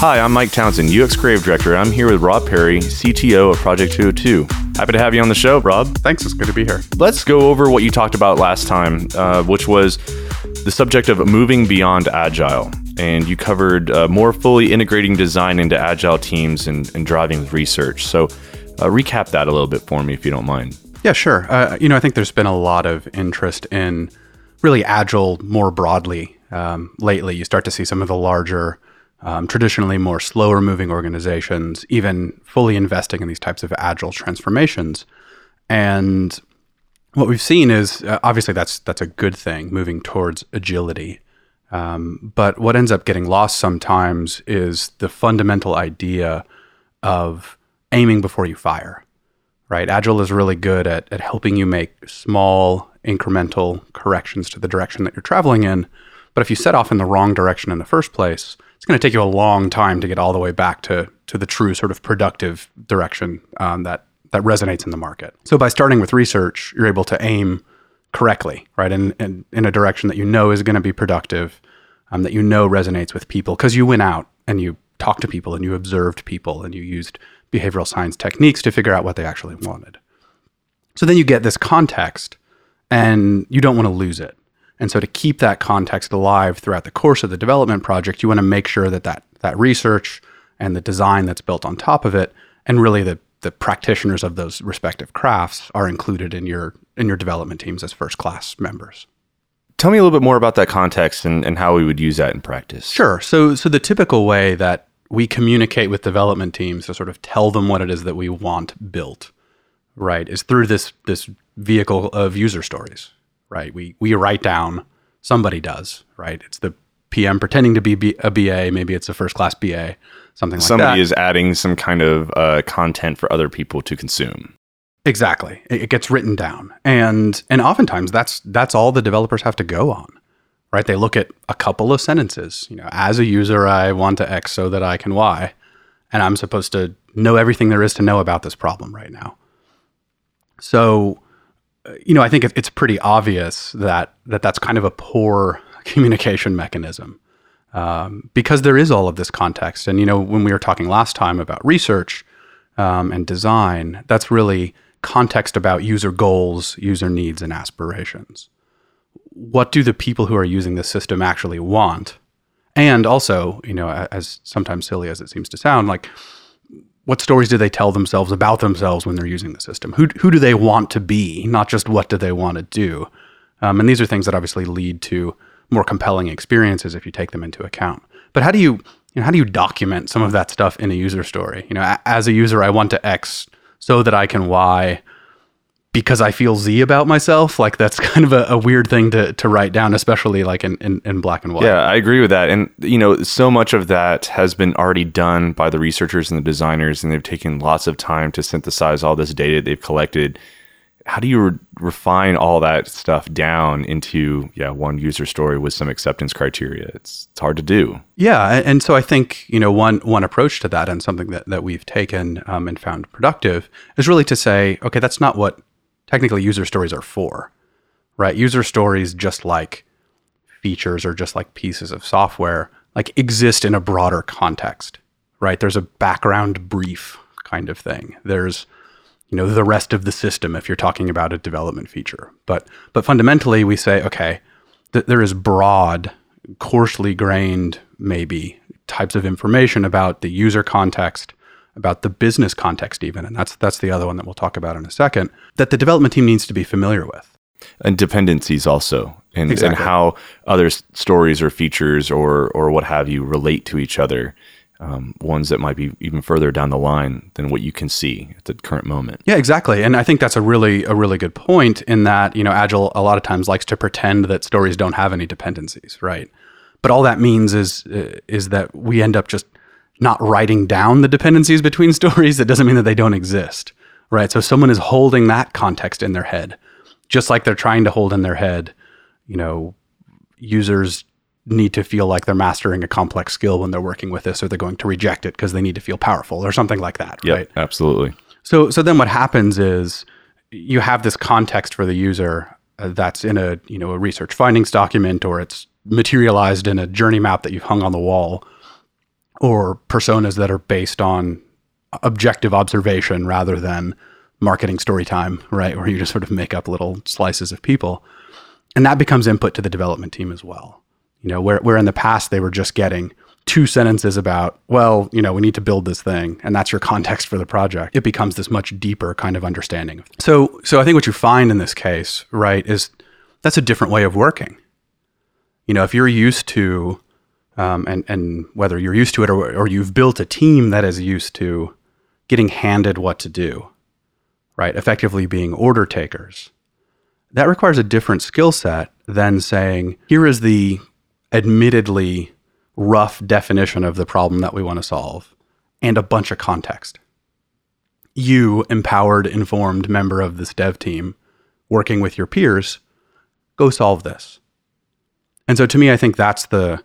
Hi, I'm Mike Townsend, UX Creative Director. I'm here with Rob Perry, CTO of Projekt202. Happy to have you on the show, Rob. Thanks, it's good to be here. Let's go over what you talked about last time, uh, which was the subject of moving beyond agile. And you covered uh, more fully integrating design into agile teams and, and driving research. So, uh, recap that a little bit for me, if you don't mind. Yeah, sure. Uh, you know, I think there's been a lot of interest in really agile more broadly um, lately. You start to see some of the larger, um, traditionally more slower moving organizations even fully investing in these types of agile transformations. And what we've seen is uh, obviously that's that's a good thing, moving towards agility. Um, but what ends up getting lost sometimes is the fundamental idea of aiming before you fire right? Agile is really good at, at helping you make small incremental corrections to the direction that you're traveling in. But if you set off in the wrong direction in the first place, it's going to take you a long time to get all the way back to, to the true sort of productive direction um, that, that resonates in the market. So by starting with research, you're able to aim correctly, right? In, in, in a direction that you know is going to be productive, um, that you know resonates with people because you went out and you talked to people and you observed people and you used behavioral science techniques to figure out what they actually wanted. So then you get this context and you don't want to lose it. And so to keep that context alive throughout the course of the development project, you want to make sure that that, that research and the design that's built on top of it and really the, the practitioners of those respective crafts are included in your in your development teams as first class members. Tell me a little bit more about that context and, and how we would use that in practice. Sure. So so the typical way that we communicate with development teams to sort of tell them what it is that we want built, right? Is through this this vehicle of user stories, right? We we write down, somebody does, right? It's the PM pretending to be a BA, maybe it's a first class BA, something like Somebody that. Somebody is adding some kind of uh, content for other people to consume. Exactly. It, it gets written down, and and oftentimes that's that's all the developers have to go on right? They look at a couple of sentences. You know, as a user, I want to X so that I can Y, and I'm supposed to know everything there is to know about this problem right now. So, you know, I think it's pretty obvious that that that's kind of a poor communication mechanism um, because there is all of this context. And you know, when we were talking last time about research um, and design, that's really context about user goals, user needs, and aspirations what do the people who are using the system actually want? And also, you know, as sometimes silly as it seems to sound, like what stories do they tell themselves about themselves when they're using the system? Who, who do they want to be, not just what do they want to do? Um, and these are things that obviously lead to more compelling experiences if you take them into account. But how do you, you know, how do you document some of that stuff in a user story? You know, as a user, I want to X so that I can Y because I feel Z about myself. Like that's kind of a, a, weird thing to, to write down, especially like in, in, in, black and white. Yeah, I agree with that. And, you know, so much of that has been already done by the researchers and the designers, and they've taken lots of time to synthesize all this data they've collected. How do you re- refine all that stuff down into, yeah, one user story with some acceptance criteria? It's, it's hard to do. Yeah. And so I think, you know, one, one approach to that and something that, that we've taken um, and found productive is really to say, okay, that's not what technically user stories are for, right? User stories, just like features or just like pieces of software, like exist in a broader context, right? There's a background brief kind of thing. There's you know the rest of the system if you're talking about a development feature. But but fundamentally we say okay, th- there is broad, coarsely grained maybe types of information about the user context about the business context even and that's that's the other one that we'll talk about in a second that the development team needs to be familiar with and dependencies also and, exactly. and how other stories or features or or what have you relate to each other um, ones that might be even further down the line than what you can see at the current moment. Yeah, exactly. And I think that's a really a really good point in that, you know, Agile a lot of times likes to pretend that stories don't have any dependencies, right? But all that means is is that we end up just not writing down the dependencies between stories, that doesn't mean that they don't exist, right? So someone is holding that context in their head, just like they're trying to hold in their head, you know, users need to feel like they're mastering a complex skill when they're working with this, or they're going to reject it because they need to feel powerful or something like that, yep, right? Absolutely. So, so then what happens is you have this context for the user uh, that's in a you know a research findings document or it's materialized in a journey map that you've hung on the wall or personas that are based on objective observation rather than marketing story time, right? Where you just sort of make up little slices of people. And that becomes input to the development team as well. You know, where, where in the past they were just getting two sentences about, well, you know, we need to build this thing, and that's your context for the project. It becomes this much deeper kind of understanding. So, so I think what you find in this case, right, is that's a different way of working. You know, if you're used to, um, and and whether you're used to it or, or you've built a team that is used to getting handed what to do, right, effectively being order takers, that requires a different skill set than saying, here is the admittedly rough definition of the problem that we want to solve and a bunch of context. You, empowered, informed member of this dev team, working with your peers, go solve this. And so to me, I think that's the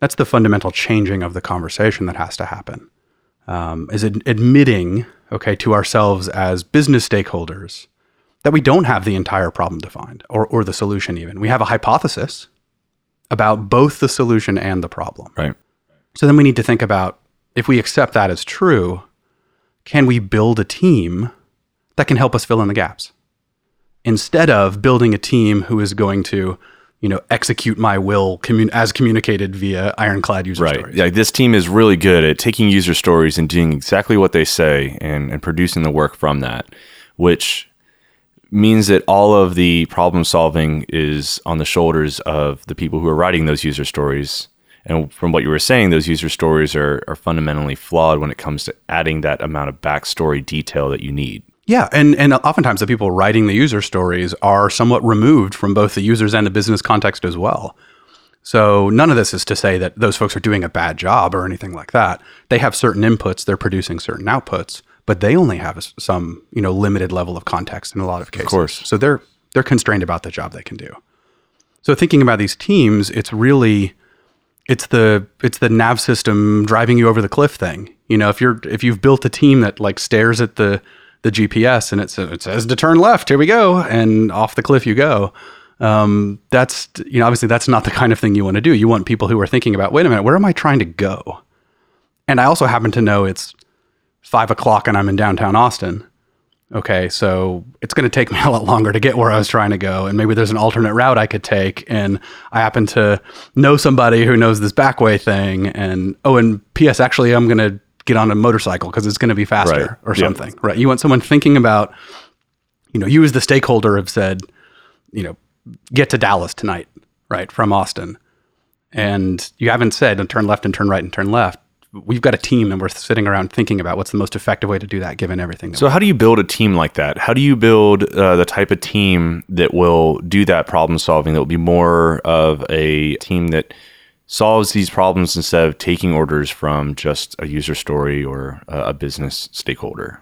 that's the fundamental changing of the conversation that has to happen. Um, is ad- admitting, okay, to ourselves as business stakeholders that we don't have the entire problem defined or, or the solution even. We have a hypothesis about both the solution and the problem. Right. So then we need to think about if we accept that as true, can we build a team that can help us fill in the gaps? Instead of building a team who is going to, you know, execute my will commun- as communicated via ironclad user Right. stories. Yeah, this team is really good at taking user stories and doing exactly what they say and, and producing the work from that, which means that all of the problem solving is on the shoulders of the people who are writing those user stories. And from what you were saying, those user stories are, are fundamentally flawed when it comes to adding that amount of backstory detail that you need. Yeah, and and oftentimes the people writing the user stories are somewhat removed from both the users and the business context as well. So none of this is to say that those folks are doing a bad job or anything like that. They have certain inputs, they're producing certain outputs, but they only have some, you know, limited level of context in a lot of cases. Of course. So they're they're constrained about the job they can do. So thinking about these teams, it's really it's the it's the nav system driving you over the cliff thing. You know, if you're if you've built a team that like stares at the the GPS and it says to turn left, here we go, and off the cliff you go. Um, that's you know obviously that's not the kind of thing you want to do. You want people who are thinking about wait a minute, where am I trying to go? And I also happen to know it's five o'clock and I'm in downtown Austin. Okay, so it's going to take me a lot longer to get where I was trying to go, and maybe there's an alternate route I could take. And I happen to know somebody who knows this backway thing. And oh, and P.S. Actually, I'm going to get on a motorcycle because it's going to be faster Right. or something. Right? You want someone thinking about, you know, you as the stakeholder have said, you know, get to Dallas tonight, right, from Austin, and you haven't said and turn left and turn right and turn left. We've got a team and we're sitting around thinking about what's the most effective way to do that given everything. So, how do you build a team like that? How do you build uh, the type of team that will do that problem solving, that will be more of a team that solves these problems instead of taking orders from just a user story or a business stakeholder?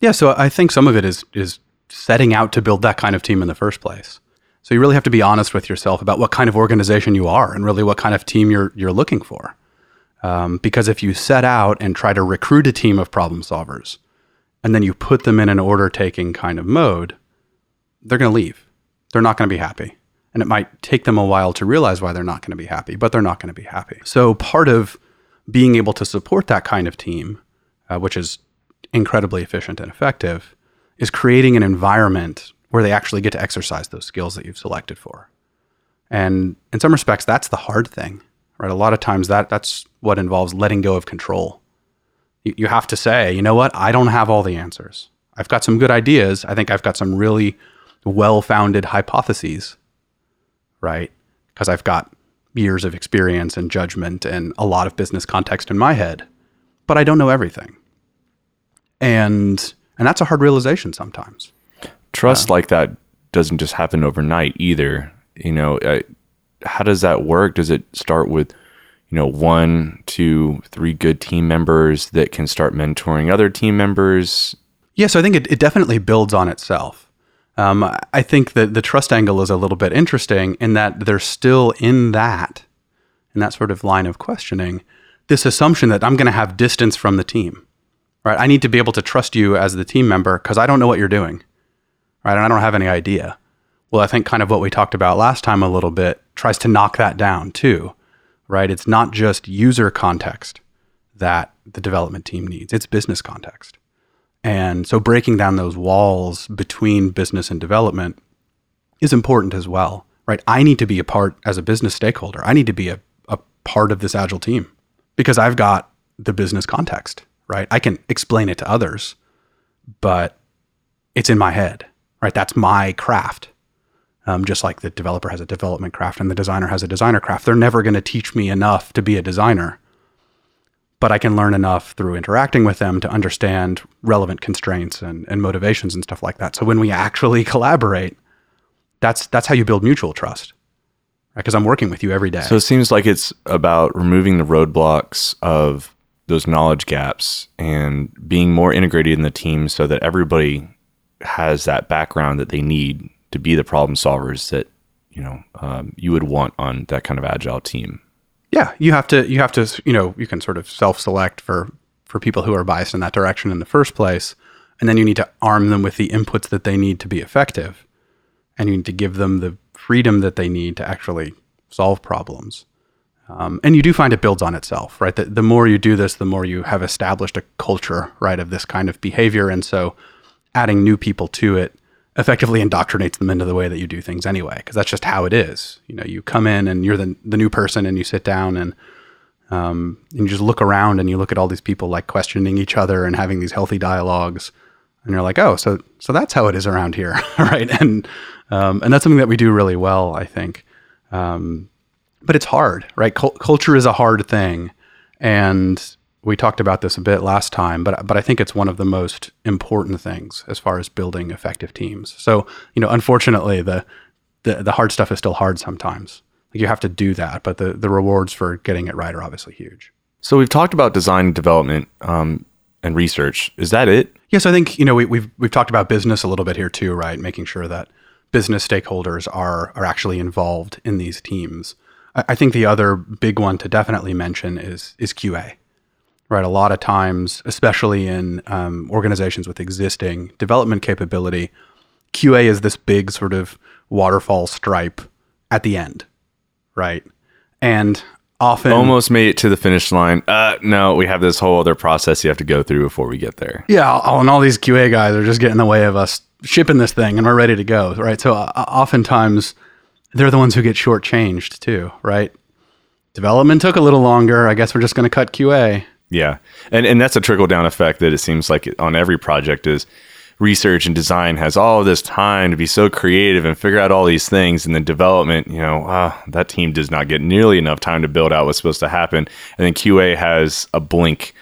Yeah, so I think some of it is is setting out to build that kind of team in the first place. So you really have to be honest with yourself about what kind of organization you are and really what kind of team you're you're looking for. Um, because if you set out and try to recruit a team of problem solvers, and then you put them in an order taking kind of mode, they're going to leave. They're not going to be happy. And it might take them a while to realize why they're not going to be happy, but they're not going to be happy. So part of being able to support that kind of team, uh, which is incredibly efficient and effective, is creating an environment where they actually get to exercise those skills that you've selected for. And in some respects, that's the hard thing, right? A lot of times that that's what involves letting go of control. You, you have to say, you know what? I don't have all the answers. I've got some good ideas. I think I've got some really well-founded hypotheses, right? Because I've got years of experience and judgment and a lot of business context in my head, but I don't know everything. And and that's a hard realization sometimes. Trust like that doesn't just happen overnight either. You know, uh, how does that work? Does it start with, you know, one, two, three good team members that can start mentoring other team members? Yeah, so I think it, it definitely builds on itself. Um, I- think that the trust angle is a little bit interesting in that they're still in that, in that sort of line of questioning, this assumption that I'm going to have distance from the team, right? I need to be able to trust you as the team member because I don't know what you're doing, right? And I don't have any idea. Well, I think kind of what we talked about last time a little bit tries to knock that down too, right? It's not just user context that the development team needs, it's business context. And so breaking down those walls between business and development is important as well, right? I need to be a part as a business stakeholder. I need to be a, a part of this agile team because I've got the business context, right? I can explain it to others, but it's in my head, right? That's my craft. Um, just like the developer has a development craft and the designer has a designer craft. They're never going to teach me enough to be a designer but I can learn enough through interacting with them to understand relevant constraints and, and motivations and stuff like that. So when we actually collaborate, that's that's how you build mutual trust. Because right? I'm working with you every day. So it seems like it's about removing the roadblocks of those knowledge gaps and being more integrated in the team so that everybody has that background that they need to be the problem solvers that you know um, you would want on that kind of agile team yeah, you have to you have to you know you can sort of self select for for people who are biased in that direction in the first place, and then you need to arm them with the inputs that they need to be effective, and you need to give them the freedom that they need to actually solve problems. Um, and you do find it builds on itself, right? The, the more you do this, the more you have established a culture, right, of this kind of behavior, and so adding new people to it effectively indoctrinates them into the way that you do things anyway, because that's just how it is. You know, you come in and you're the the new person, and you sit down and um, and you just look around and you look at all these people like questioning each other and having these healthy dialogues, and you're like, oh, so so that's how it is around here, right? And um, and that's something that we do really well, I think. Um, but it's hard, right? Cul- culture is a hard thing, and we talked about this a bit last time, but but I think it's one of the most important things as far as building effective teams. So you know, unfortunately, the the, the hard stuff is still hard sometimes. Like you have to do that, but the the rewards for getting it right are obviously huge. So we've talked about design development um, and research. Is that it? Yes, I think you know we, we've we've talked about business a little bit here too, right? Making sure that business stakeholders are are actually involved in these teams. I, I think the other big one to definitely mention is is QA right? A lot of times, especially in um, organizations with existing development capability, QA is this big sort of waterfall stripe at the end, right? And often almost made it to the finish line. Uh, no, we have this whole other process you have to go through before we get there. Yeah, and all these QA guys are just getting in the way of us shipping this thing, and we're ready to go, right? So uh, oftentimes they're the ones who get shortchanged too, right? Development took a little longer. I guess we're just going to cut QA. Yeah, and and that's a trickle down effect that it seems like on every project is research and design has all this time to be so creative and figure out all these things and then development you know uh, that team does not get nearly enough time to build out what's supposed to happen. And then qa has a blink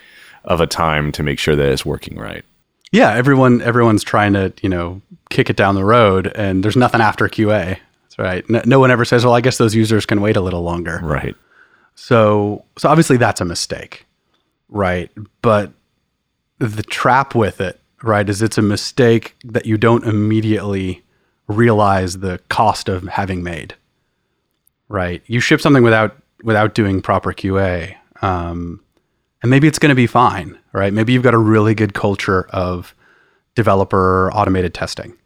of a time to make sure that it's working right. Yeah. Everyone everyone's trying to you know kick it down the road and there's nothing after qa that's right. No, no one ever says well i guess those users can wait a little longer. Right. So so obviously that's a mistake right? But the trap with it, right, is it's a mistake that you don't immediately realize the cost of having made. Right? You ship something without without doing proper QA, um, and maybe it's going to be fine. Right? Maybe you've got a really good culture of developer automated testing,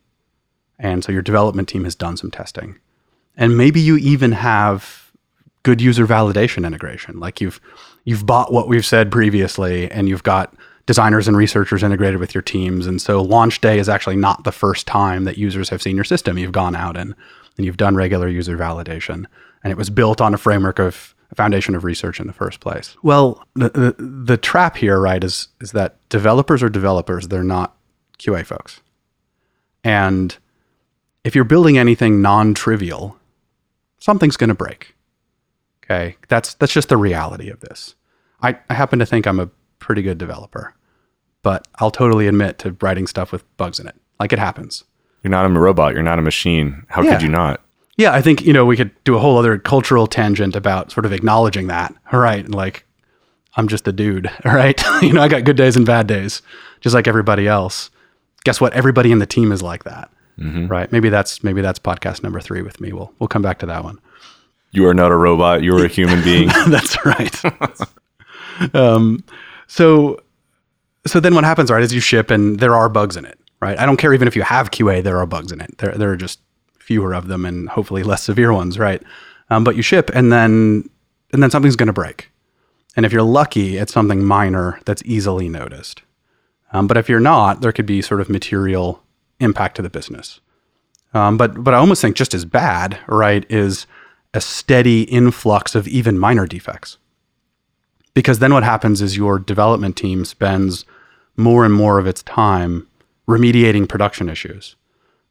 and so your development team has done some testing, and maybe you even have good user validation integration. Like you've you've bought what we've said previously and you've got designers and researchers integrated with your teams. And so launch day is actually not the first time that users have seen your system. You've gone out and, and you've done regular user validation. And it was built on a framework of a foundation of research in the first place. Well, the, the, the trap here, right, is, is that developers are developers. They're not QA folks. And if you're building anything non-trivial, something's going to break. Okay. That's, that's just the reality of this. I, I happen to think I'm a pretty good developer, but I'll totally admit to writing stuff with bugs in it. Like it happens. You're not a robot. You're not a machine. How yeah. could you not? Yeah, I think you know we could do a whole other cultural tangent about sort of acknowledging that. All right, like I'm just a dude. All right, you know I got good days and bad days, just like everybody else. Guess what? Everybody in the team is like that. Mm-hmm. Right? Maybe that's maybe that's podcast number three with me. We'll we'll come back to that one. You are not a robot. You are a human being. that's right. Um, so, so then what happens, right, is you ship and there are bugs in it, right? I don't care even if you have QA, there are bugs in it. There, there are just fewer of them and hopefully less severe ones, right? Um, but you ship and then and then something's going to break. And if you're lucky, it's something minor that's easily noticed. Um, but if you're not, there could be sort of material impact to the business. Um, but but I almost think just as bad, right, is a steady influx of even minor defects. Because then what happens is your development team spends more and more of its time remediating production issues.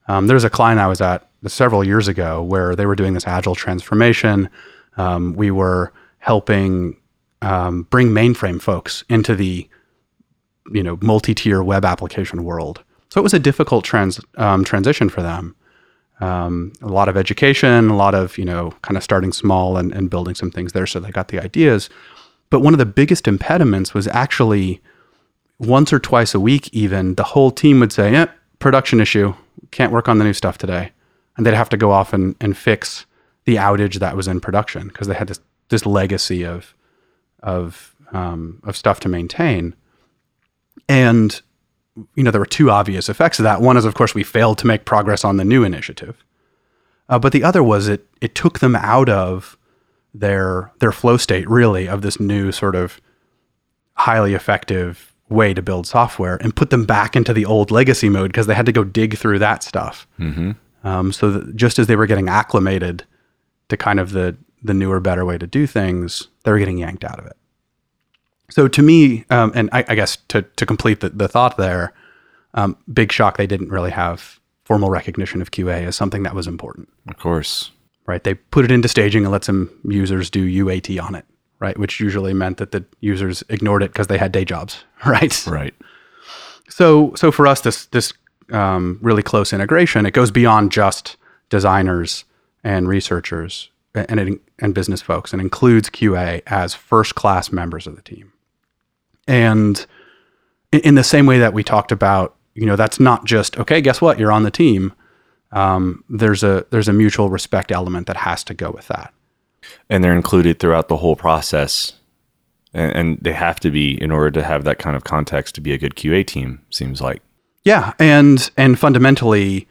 Um, there's a client I was at several years ago where they were doing this agile transformation. Um, we were helping um, bring mainframe folks into the you know multi-tier web application world. So it was a difficult trans um, transition for them. Um, a lot of education, a lot of you know kind of starting small and, and building some things there, so they got the ideas. But one of the biggest impediments was actually once or twice a week, even the whole team would say, "Yeah, production issue, can't work on the new stuff today," and they'd have to go off and, and fix the outage that was in production because they had this this legacy of of um, of stuff to maintain. And you know, there were two obvious effects of that. One is, of course, we failed to make progress on the new initiative, uh, but the other was it it took them out of their their flow state, really, of this new sort of highly effective way to build software, and put them back into the old legacy mode because they had to go dig through that stuff. Mm-hmm. Um, so that just as they were getting acclimated to kind of the the newer, better way to do things, they were getting yanked out of it. So to me, um, and I, I, guess to to complete the, the thought there, um, big shock they didn't really have formal recognition of QA as something that was important. Of course, right? They put it into staging and let some users do UAT on it, right? Which usually meant that the users ignored it because they had day jobs, right? Right. So so for us, this this um, really close integration it goes beyond just designers and researchers and it, and business folks and includes QA as first class members of the team. And in the same way that we talked about, you know, that's not just okay. Guess what? You're on the team. Um, there's a there's a mutual respect element that has to go with that. And they're included throughout the whole process, and, and they have to be in order to have that kind of context to be a good QA team. Seems like. Yeah, and and fundamentally,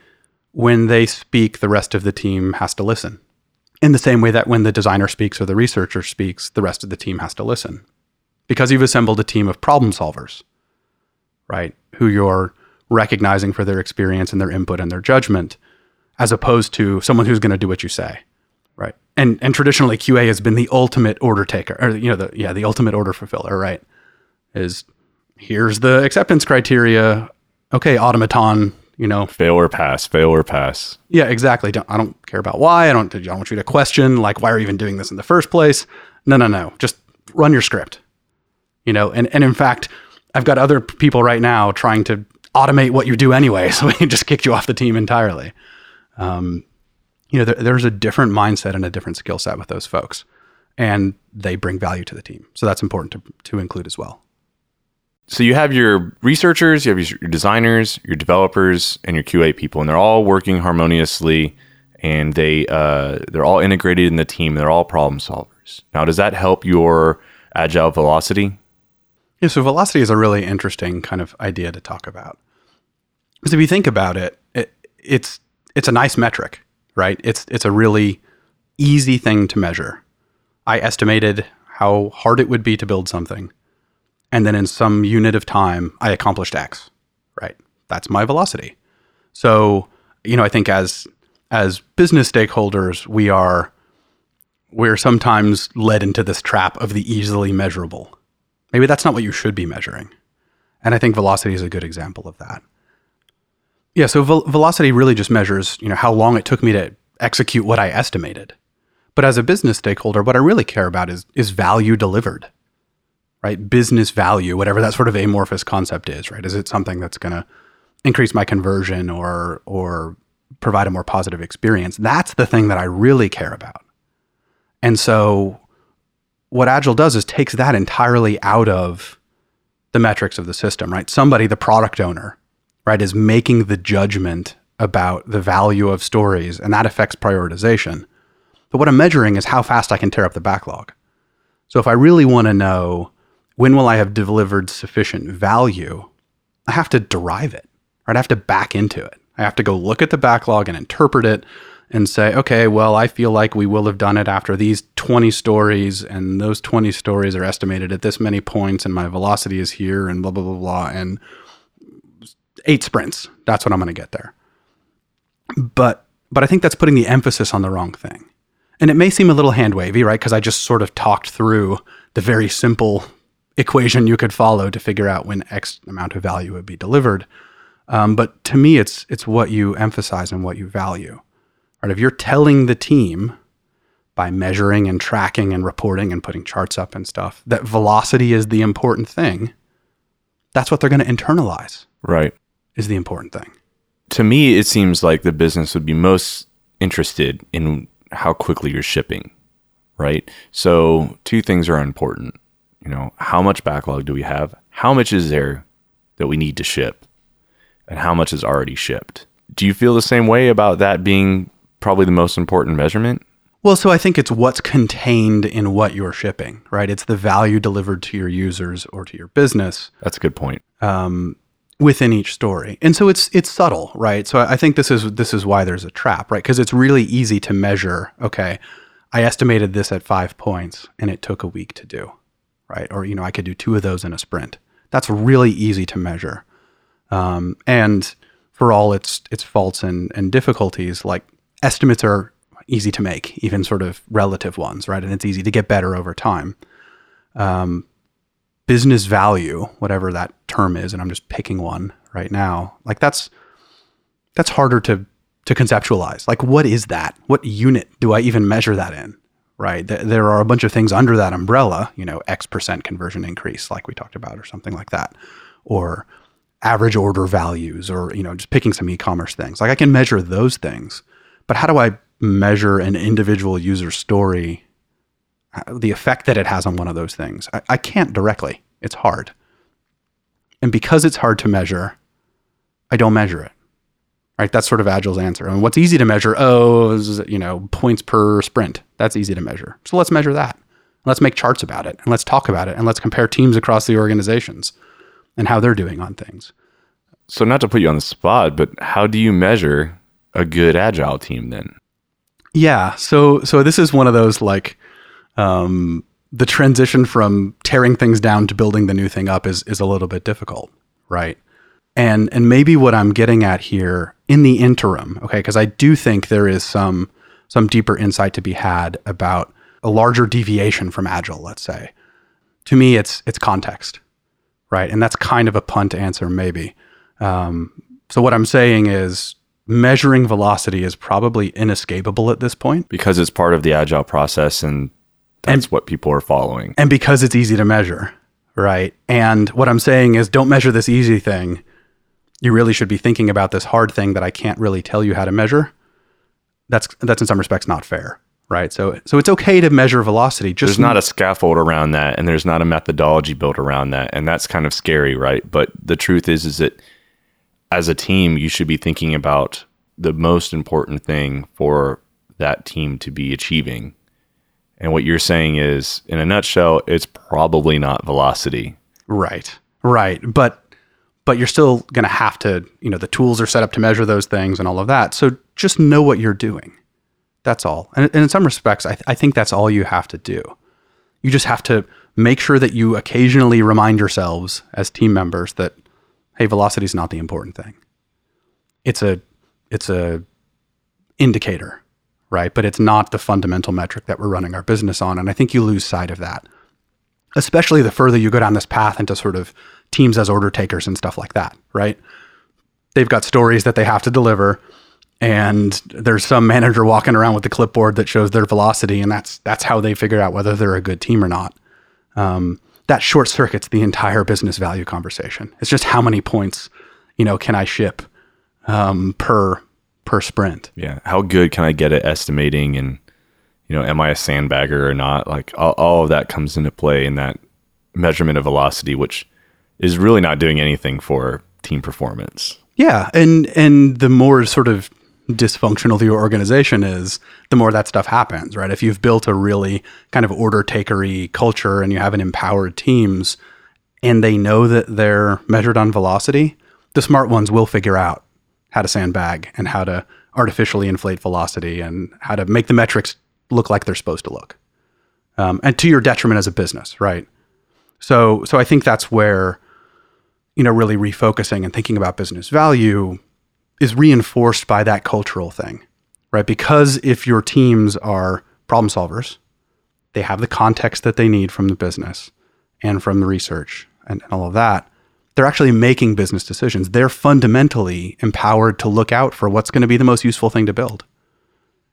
when they speak, the rest of the team has to listen. In the same way that when the designer speaks or the researcher speaks, the rest of the team has to listen because you've assembled a team of problem solvers, right? Who you're recognizing for their experience and their input and their judgment, as opposed to someone who's going to do what you say, right? And and traditionally, QA has been the ultimate order taker, or you know, the yeah, the ultimate order fulfiller, right? Is here's the acceptance criteria. Okay, automaton, you know, fail or pass, fail or pass. Yeah, exactly. Don't, I don't care about why. I don't. I don't want you to question like why are you even doing this in the first place. No, no, no. Just run your script you know, and, and in fact, I've got other people right now trying to automate what you do anyway. So we can just kick you off the team entirely. Um, you know, there, there's a different mindset and a different skill set with those folks, and they bring value to the team. So that's important to, to include as well. So you have your researchers, you have your designers, your developers, and your QA people, and they're all working harmoniously, and they uh, they're all integrated in the team. They're all problem solvers. Now, does that help your agile velocity? Yeah, so velocity is a really interesting kind of idea to talk about. Because if you think about it, it it's it's a nice metric, right? It's it's a really easy thing to measure. I estimated how hard it would be to build something. And then in some unit of time, I accomplished X, right? That's my velocity. So, you know, I think as as business stakeholders, we are we're sometimes led into this trap of the easily measurable Maybe that's not what you should be measuring. And I think velocity is a good example of that. Yeah, so velocity really just measures, you know, how long it took me to execute what I estimated. But as a business stakeholder, what I really care about is is value delivered. Right? Business value, whatever that sort of amorphous concept is, right? Is it something that's going to increase my conversion or or provide a more positive experience? That's the thing that I really care about. And so what Agile does is takes that entirely out of the metrics of the system, right? Somebody, the product owner, right, is making the judgment about the value of stories, and that affects prioritization. But what I'm measuring is how fast I can tear up the backlog. So if I really want to know when will I have delivered sufficient value, I have to derive it, right? I have to back into it. I have to go look at the backlog and interpret it and say, okay, well, I feel like we will have done it after these 20 stories, and those 20 stories are estimated at this many points, and my velocity is here, and blah, blah, blah, blah, and eight sprints. That's what I'm going to get there. But but I think that's putting the emphasis on the wrong thing. And it may seem a little hand wavy, right? Because I just sort of talked through the very simple equation you could follow to figure out when X amount of value would be delivered. Um, but to me, it's it's what you emphasize and what you value. Right? If you're telling the team by measuring and tracking and reporting and putting charts up and stuff that velocity is the important thing, that's what they're going to internalize. Right. Is the important thing. To me, it seems like the business would be most interested in how quickly you're shipping, right? So, two things are important. You know, how much backlog do we have? How much is there that we need to ship? And how much is already shipped? Do you feel the same way about that being probably the most important measurement? Well, so I think it's what's contained in what you're shipping, right? It's the value delivered to your users or to your business. That's a good point. Um, within each story. And so it's it's subtle, right? So I think this is this is why there's a trap, right? Because it's really easy to measure, okay, I estimated this at 5 points and it took a week to do, right? Or you know, I could do two of those in a sprint. That's really easy to measure. Um, and for all its its faults and and difficulties, like estimates are easy to make, even sort of relative ones, right? And it's easy to get better over time. Um, business value, whatever that term is, and I'm just picking one right now, like that's that's harder to to conceptualize. Like, what is that? What unit do I even measure that in? Right? Th- there are a bunch of things under that umbrella, you know, X percent conversion increase, like we talked about, or something like that, or average order values, or you know, just picking some e-commerce things. Like I can measure those things, but how do I measure an individual user story the effect that it has on one of those things. I, I can't directly. It's hard. And because it's hard to measure, I don't measure it. Right? That's sort of Agile's answer. And what's easy to measure? Oh, is, you know, points per sprint. That's easy to measure. So let's measure that. Let's make charts about it and let's talk about it and let's compare teams across the organizations and how they're doing on things. So not to put you on the spot, but how do you measure a good agile team then? Yeah. So so this is one of those like um, the transition from tearing things down to building the new thing up is is a little bit difficult, right? And and maybe what I'm getting at here in the interim, okay, because I do think there is some some deeper insight to be had about a larger deviation from agile, let's say. To me, it's it's context, right? And that's kind of a punt answer, maybe. Um, so what I'm saying is measuring velocity is probably inescapable at this point because it's part of the agile process and that's and, what people are following. And because it's easy to measure, right? And what I'm saying is don't measure this easy thing. You really should be thinking about this hard thing that I can't really tell you how to measure. That's that's in some respects not fair, right? So so it's okay to measure velocity. Just there's not a scaffold around that, and there's not a methodology built around that, and that's kind of scary, right? But the truth is, is that as a team, you should be thinking about the most important thing for that team to be achieving and what you're saying is, in a nutshell, it's probably not velocity. Right. Right. But but you're still going to have to, you know, the tools are set up to measure those things and all of that. So just know what you're doing. That's all. And, and in some respects, I, th- I think that's all you have to do. You just have to make sure that you occasionally remind yourselves as team members that, hey, velocity is not the important thing. It's a, it's a indicator right? But it's not the fundamental metric that we're running our business on. And I think you lose sight of that, especially the further you go down this path into sort of teams as order takers and stuff like that, right? They've got stories that they have to deliver. And there's some manager walking around with the clipboard that shows their velocity, and that's that's how they figure out whether they're a good team or not. Um, that short circuits the entire business value conversation. It's just how many points, you know, can I ship um, per per sprint. Yeah. How good can I get at estimating and, you know, am I a sandbagger or not? Like all, all of that comes into play in that measurement of velocity, which is really not doing anything for team performance. Yeah. And, and the more sort of dysfunctional your organization is, the more that stuff happens, right? If you've built a really kind of order takery culture and you have an empowered teams and they know that they're measured on velocity, the smart ones will figure out how to sandbag and how to artificially inflate velocity and how to make the metrics look like they're supposed to look, um, and to your detriment as a business, right? So, so I think that's where, you know, really refocusing and thinking about business value is reinforced by that cultural thing, right? Because if your teams are problem solvers, they have the context that they need from the business and from the research and, and all of that. They're actually making business decisions. They're fundamentally empowered to look out for what's going to be the most useful thing to build.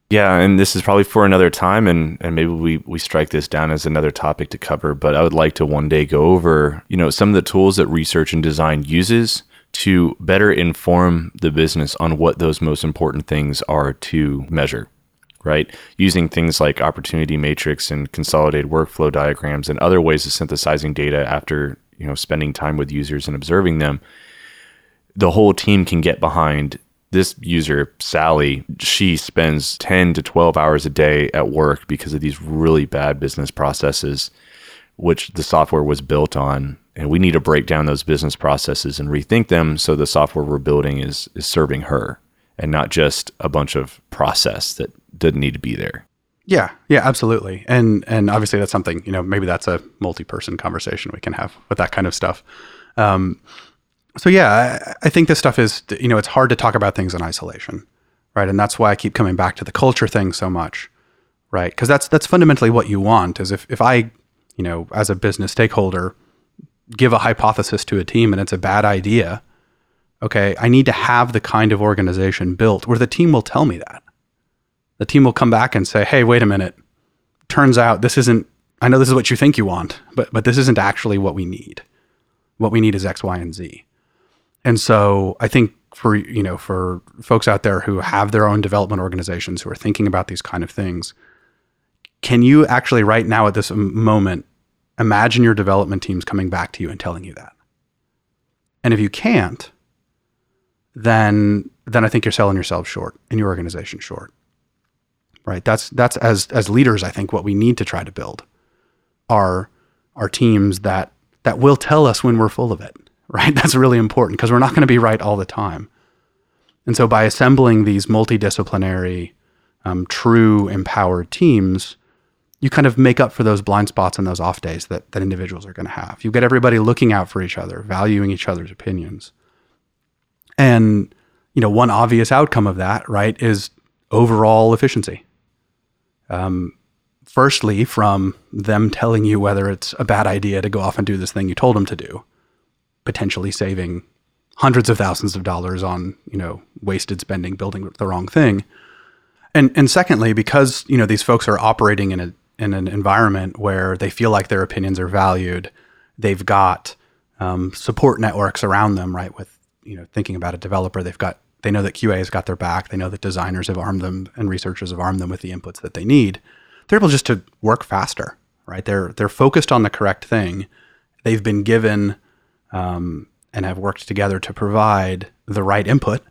Yeah, and this is probably for another time, and, and maybe we, we strike this down as another topic to cover. But I would like to one day go over, you know, some of the tools that research and design uses to better inform the business on what those most important things are to measure right? Using things like opportunity matrix and consolidated workflow diagrams and other ways of synthesizing data after, you know, spending time with users and observing them. The whole team can get behind this user, Sally. She spends 10 to 12 hours a day at work because of these really bad business processes, which the software was built on. And we need to break down those business processes and rethink them so the software we're building is, is serving her and not just a bunch of process that didn't need to be there. Yeah, yeah, absolutely. And and obviously that's something, you know, maybe that's a multi-person conversation we can have with that kind of stuff. Um, so yeah, I, I think this stuff is, you know, it's hard to talk about things in isolation, right? And that's why I keep coming back to the culture thing so much, right? Because that's that's fundamentally what you want. Is if if I, you know, as a business stakeholder, give a hypothesis to a team and it's a bad idea, okay, I need to have the kind of organization built where the team will tell me that the team will come back and say, "Hey, wait a minute. Turns out this isn't I know this is what you think you want, but but this isn't actually what we need. What we need is X, Y, and Z." And so, I think for you know, for folks out there who have their own development organizations who are thinking about these kind of things, can you actually right now at this moment imagine your development teams coming back to you and telling you that? And if you can't, then then I think you're selling yourself short and your organization short right? That's that's as as leaders, I think what we need to try to build are are teams that that will tell us when we're full of it, right? That's really important because we're not going to be right all the time. And so by assembling these multidisciplinary, um, true empowered teams, you kind of make up for those blind spots and those off days that, that individuals are going to have. You get everybody looking out for each other, valuing each other's opinions. And, you know, one obvious outcome of that, right, is overall efficiency. Um, firstly, from them telling you whether it's a bad idea to go off and do this thing you told them to do, potentially saving hundreds of thousands of dollars on you know wasted spending building the wrong thing. And and secondly, because you know these folks are operating in a in an environment where they feel like their opinions are valued, they've got um, support networks around them, right? With you know thinking about a developer, they've got they know that QA has got their back. They know that designers have armed them and researchers have armed them with the inputs that they need. They're able just to work faster, right? They're they're focused on the correct thing. They've been given um, and have worked together to provide the right input.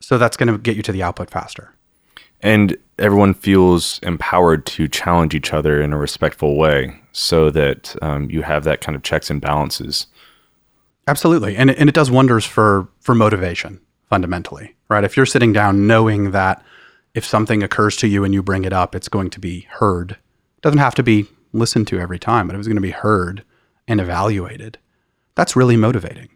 So that's going to get you to the output faster. And everyone feels empowered to challenge each other in a respectful way, so that um, you have that kind of checks and balances. Absolutely, and and it does wonders for for motivation fundamentally, right? If you're sitting down knowing that if something occurs to you and you bring it up, it's going to be heard. It doesn't have to be listened to every time, but it was going to be heard and evaluated. That's really motivating.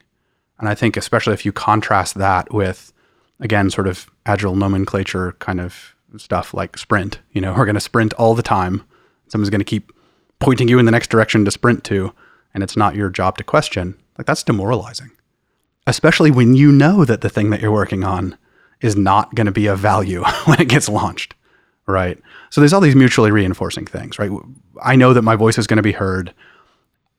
And I think, especially if you contrast that with, again, sort of agile nomenclature kind of stuff like sprint, you know, we're going to sprint all the time. Someone's going to keep pointing you in the next direction to sprint to, and it's not your job to question. Like, that's demoralizing especially when you know that the thing that you're working on is not going to be of value when it gets launched, right? So there's all these mutually reinforcing things, right? I know that my voice is going to be heard.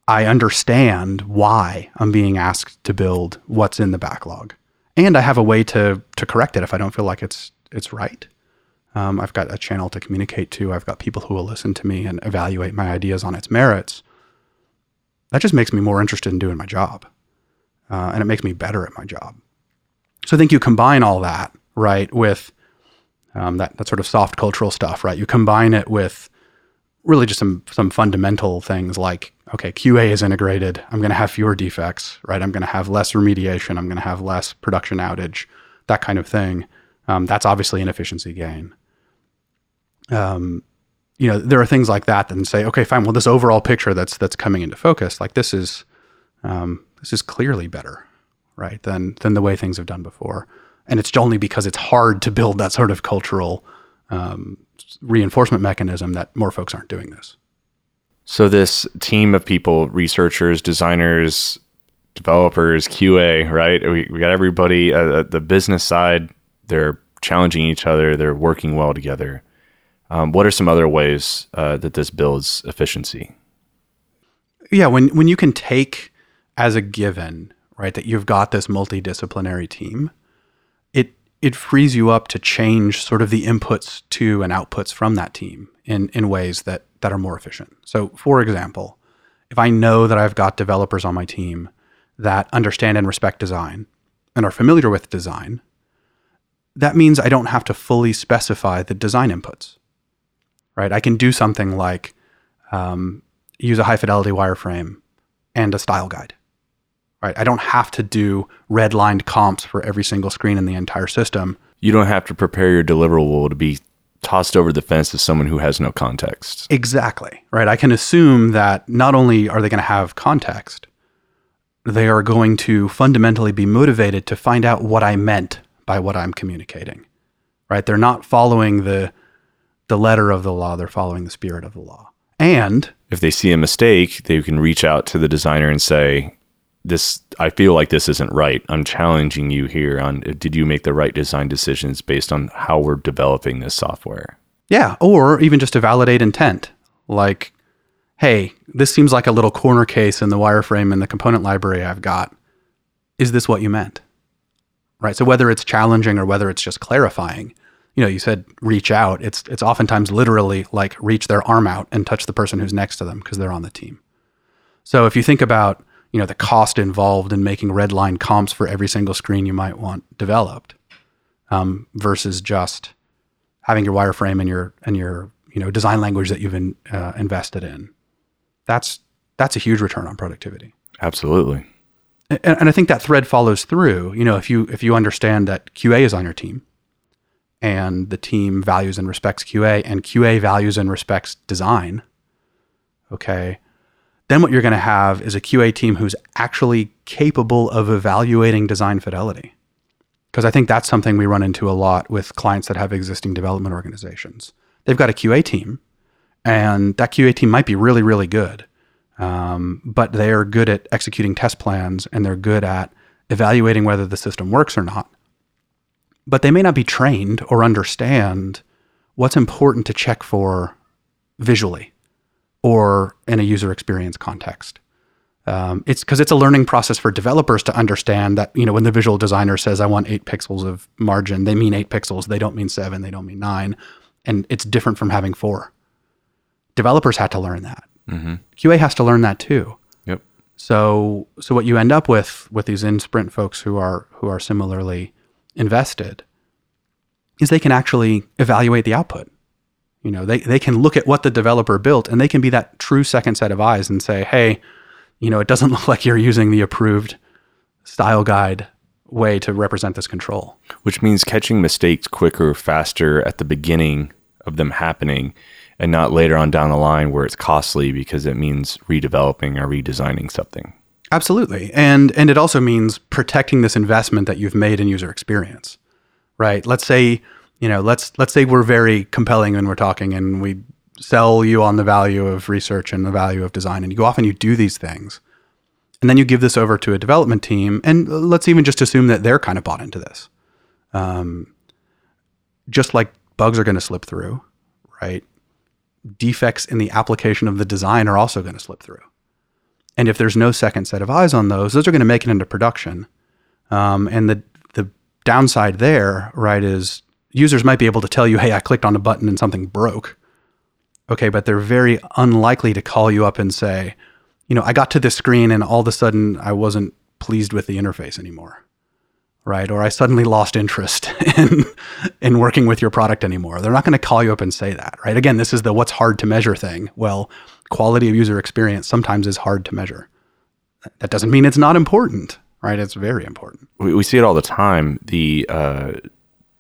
I understand why I'm being asked to build what's in the backlog, and I have a way to to correct it if I don't feel like it's it's right. Um, I've got a channel to communicate to. I've got people who will listen to me and evaluate my ideas on its merits. That just makes me more interested in doing my job uh, and it makes me better at my job. So I think you combine all that, right, with um, that, that sort of soft cultural stuff, right? You combine it with really just some some fundamental things like, okay, QA is integrated. I'm going to have fewer defects, right? I'm going to have less remediation. I'm going to have less production outage, that kind of thing. Um, that's obviously an efficiency gain. Um, you know, there are things like that that say, okay, fine. Well, this overall picture that's that's coming into focus, like this is um, this is clearly better, right, than than the way things have done before. And it's only because it's hard to build that sort of cultural um, reinforcement mechanism that more folks aren't doing this. So this team of people, researchers, designers, developers, QA, right? We, we got everybody uh, the business side. They're challenging each other. They're working well together. Um, what are some other ways uh, that this builds efficiency? Yeah, when when you can take as a given, right, that you've got this multidisciplinary team, it it frees you up to change sort of the inputs to and outputs from that team in in ways that that are more efficient. So, for example, if I know that I've got developers on my team that understand and respect design and are familiar with design, that means I don't have to fully specify the design inputs, right? I can do something like um, use a high fidelity wireframe and a style guide, right? I don't have to do redlined comps for every single screen in the entire system. You don't have to prepare your deliverable to be tossed over the fence to someone who has no context. Exactly, right? I can assume that not only are they going to have context, they are going to fundamentally be motivated to find out what I meant by what I'm communicating. Right? They're not following the the letter of the law, they're following the spirit of the law. And if they see a mistake, they can reach out to the designer and say, this I feel like this isn't right. I'm challenging you here on did you make the right design decisions based on how we're developing this software? Yeah, or even just to validate intent. Like hey, this seems like a little corner case in the wireframe and the component library I've got. Is this what you meant? Right. So whether it's challenging or whether it's just clarifying, you know, you said reach out. It's it's oftentimes literally like reach their arm out and touch the person who's next to them because they're on the team. So if you think about, you know, the cost involved in making red line comps for every single screen you might want developed, um, versus just having your wireframe and your and your you know design language that you've in, uh, invested in that's that's a huge return on productivity. Absolutely. And, and I think that thread follows through. You know, if you if you understand that QA is on your team, and the team values and respects QA, and QA values and respects design, okay, then what you're going to have is a QA team who's actually capable of evaluating design fidelity. Because I think that's something we run into a lot with clients that have existing development organizations. They've got a QA team and that QA team might be really, really good, um, but they are good at executing test plans and they're good at evaluating whether the system works or not. But they may not be trained or understand what's important to check for visually or in a user experience context. Um, it's because it's a learning process for developers to understand that you know when the visual designer says I want eight pixels of margin, they mean eight pixels. They don't mean seven. They don't mean nine, and it's different from having four developers had to learn that. Mm-hmm. QA has to learn that too. Yep. So so what you end up with with these in sprint folks who are who are similarly invested is they can actually evaluate the output. You know, they, they can look at what the developer built and they can be that true second set of eyes and say, hey, you know, it doesn't look like you're using the approved style guide way to represent this control. Which means catching mistakes quicker, faster at the beginning of them happening and not later on down the line where it's costly because it means redeveloping or redesigning something. Absolutely. And and it also means protecting this investment that you've made in user experience. Right? Let's say, you know, let's let's say we're very compelling when we're talking and we sell you on the value of research and the value of design and you go off and you do these things. And then you give this over to a development team and let's even just assume that they're kind of bought into this. Um, just like bugs are going to slip through, right? defects in the application of the design are also going to slip through. And if there's no second set of eyes on those, those are going to make it into production. Um, and the the downside there, right, is users might be able to tell you, "Hey, I clicked on a button and something broke." Okay, but they're very unlikely to call you up and say, "You know, I got to this screen and all of a sudden I wasn't pleased with the interface anymore." right? Or I suddenly lost interest in in working with your product anymore. They're not going to call you up and say that, right? Again, this is the what's hard to measure thing. Well, quality of user experience sometimes is hard to measure. That doesn't mean it's not important, right? It's very important. We, we see it all the time. The uh,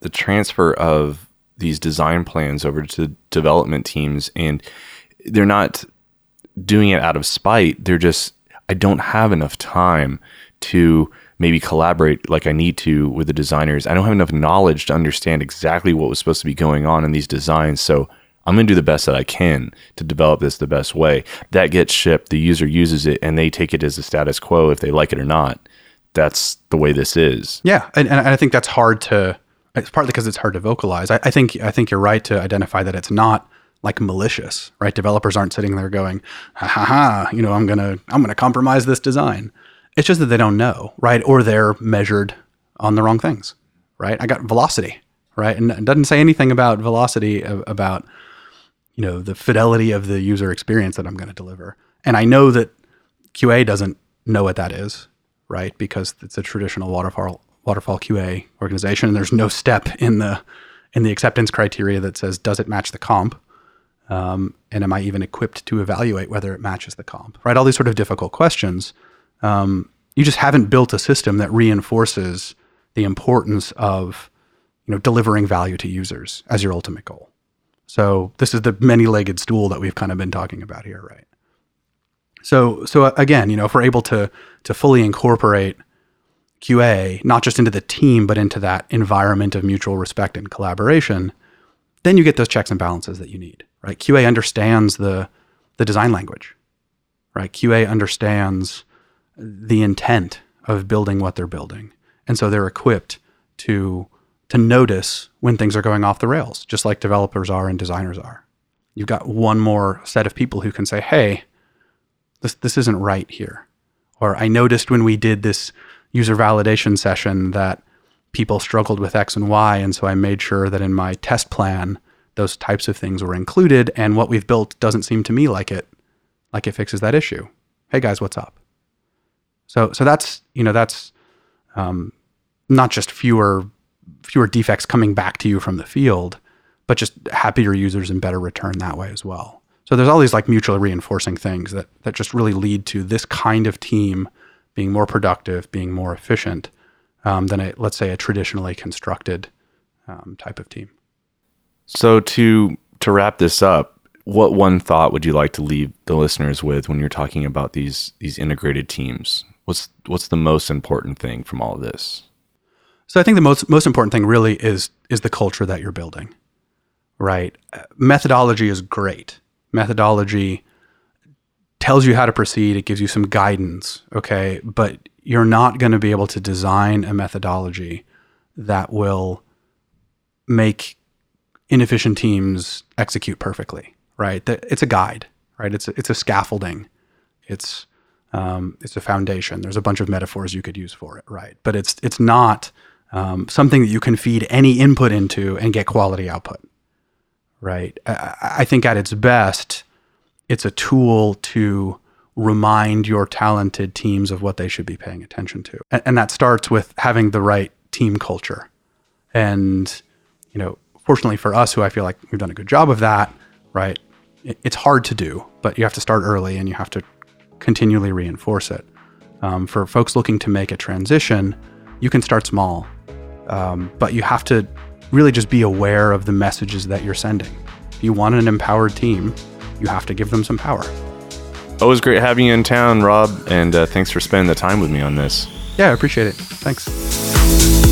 the transfer of these design plans over to development teams and they're not doing it out of spite. They're just I don't have enough time to maybe collaborate like I need to with the designers. I don't have enough knowledge to understand exactly what was supposed to be going on in these designs. So I'm going to do the best that I can to develop this the best way. That gets shipped, the user uses it, and they take it as the status quo if they like it or not. That's the way this is. Yeah, and, and I think that's hard to. It's partly because it's hard to vocalize. I, I think I think you're right to identify that it's not like malicious, right? Developers aren't sitting there going, ha ha ha, you know, I'm gonna I'm gonna compromise this design. It's just that they don't know, right? Or they're measured on the wrong things, right? I got velocity, right? And it doesn't say anything about velocity about you know the fidelity of the user experience that I'm going to deliver. And I know that QA doesn't know what that is, right? Because it's a traditional waterfall waterfall QA organization. And there's no step in the in the acceptance criteria that says does it match the comp, um, and am I even equipped to evaluate whether it matches the comp? Right, all these sort of difficult questions. Um, you just haven't built a system that reinforces the importance of you know delivering value to users as your ultimate goal. So this is the many-legged stool that we've kind of been talking about here, right? So so uh, again, you know, if we're able to to fully incorporate QA not just into the team but into that environment of mutual respect and collaboration, then you get those checks and balances that you need, right? QA understands the the design language, right? QA understands the intent of building what they're building, and so they're equipped to to notice when things are going off the rails, just like developers are and designers are. You've got one more set of people who can say, "Hey, this this isn't right here," or "I noticed when we did this user validation session that people struggled with X and Y, and so I made sure that in my test plan those types of things were included. And what we've built doesn't seem to me like it like it fixes that issue. Hey guys, what's up?" So so that's you know that's um, not just fewer fewer defects coming back to you from the field, but just happier users and better return that way as well. So there's all these like mutually reinforcing things that that just really lead to this kind of team being more productive, being more efficient um, than a let's say a traditionally constructed um, type of team. So to to wrap this up, what one thought would you like to leave the listeners with when you're talking about these these integrated teams? What's what's the most important thing from all of this? So I think the most most important thing really is is the culture that you're building. Right? Methodology is great. Methodology tells you how to proceed, it gives you some guidance, okay? But you're not going to be able to design a methodology that will make inefficient teams execute perfectly, right? It's a guide, right? It's a, it's a scaffolding. It's um, it's a foundation. There's a bunch of metaphors you could use for it, right? But it's it's not um, something that you can feed any input into and get quality output, right? I, I think at its best, it's a tool to remind your talented teams of what they should be paying attention to, and, and that starts with having the right team culture. And you know, fortunately for us, who I feel like we've done a good job of that, right? It, it's hard to do, but you have to start early and you have to continually reinforce it. Um, for folks looking to make a transition, you can start small um, but you have to really just be aware of the messages that you're sending. If you want an empowered team, you have to give them some power. Always great having you in town, Rob, and uh, thanks for spending the time with me on this. Yeah, I appreciate it. Thanks.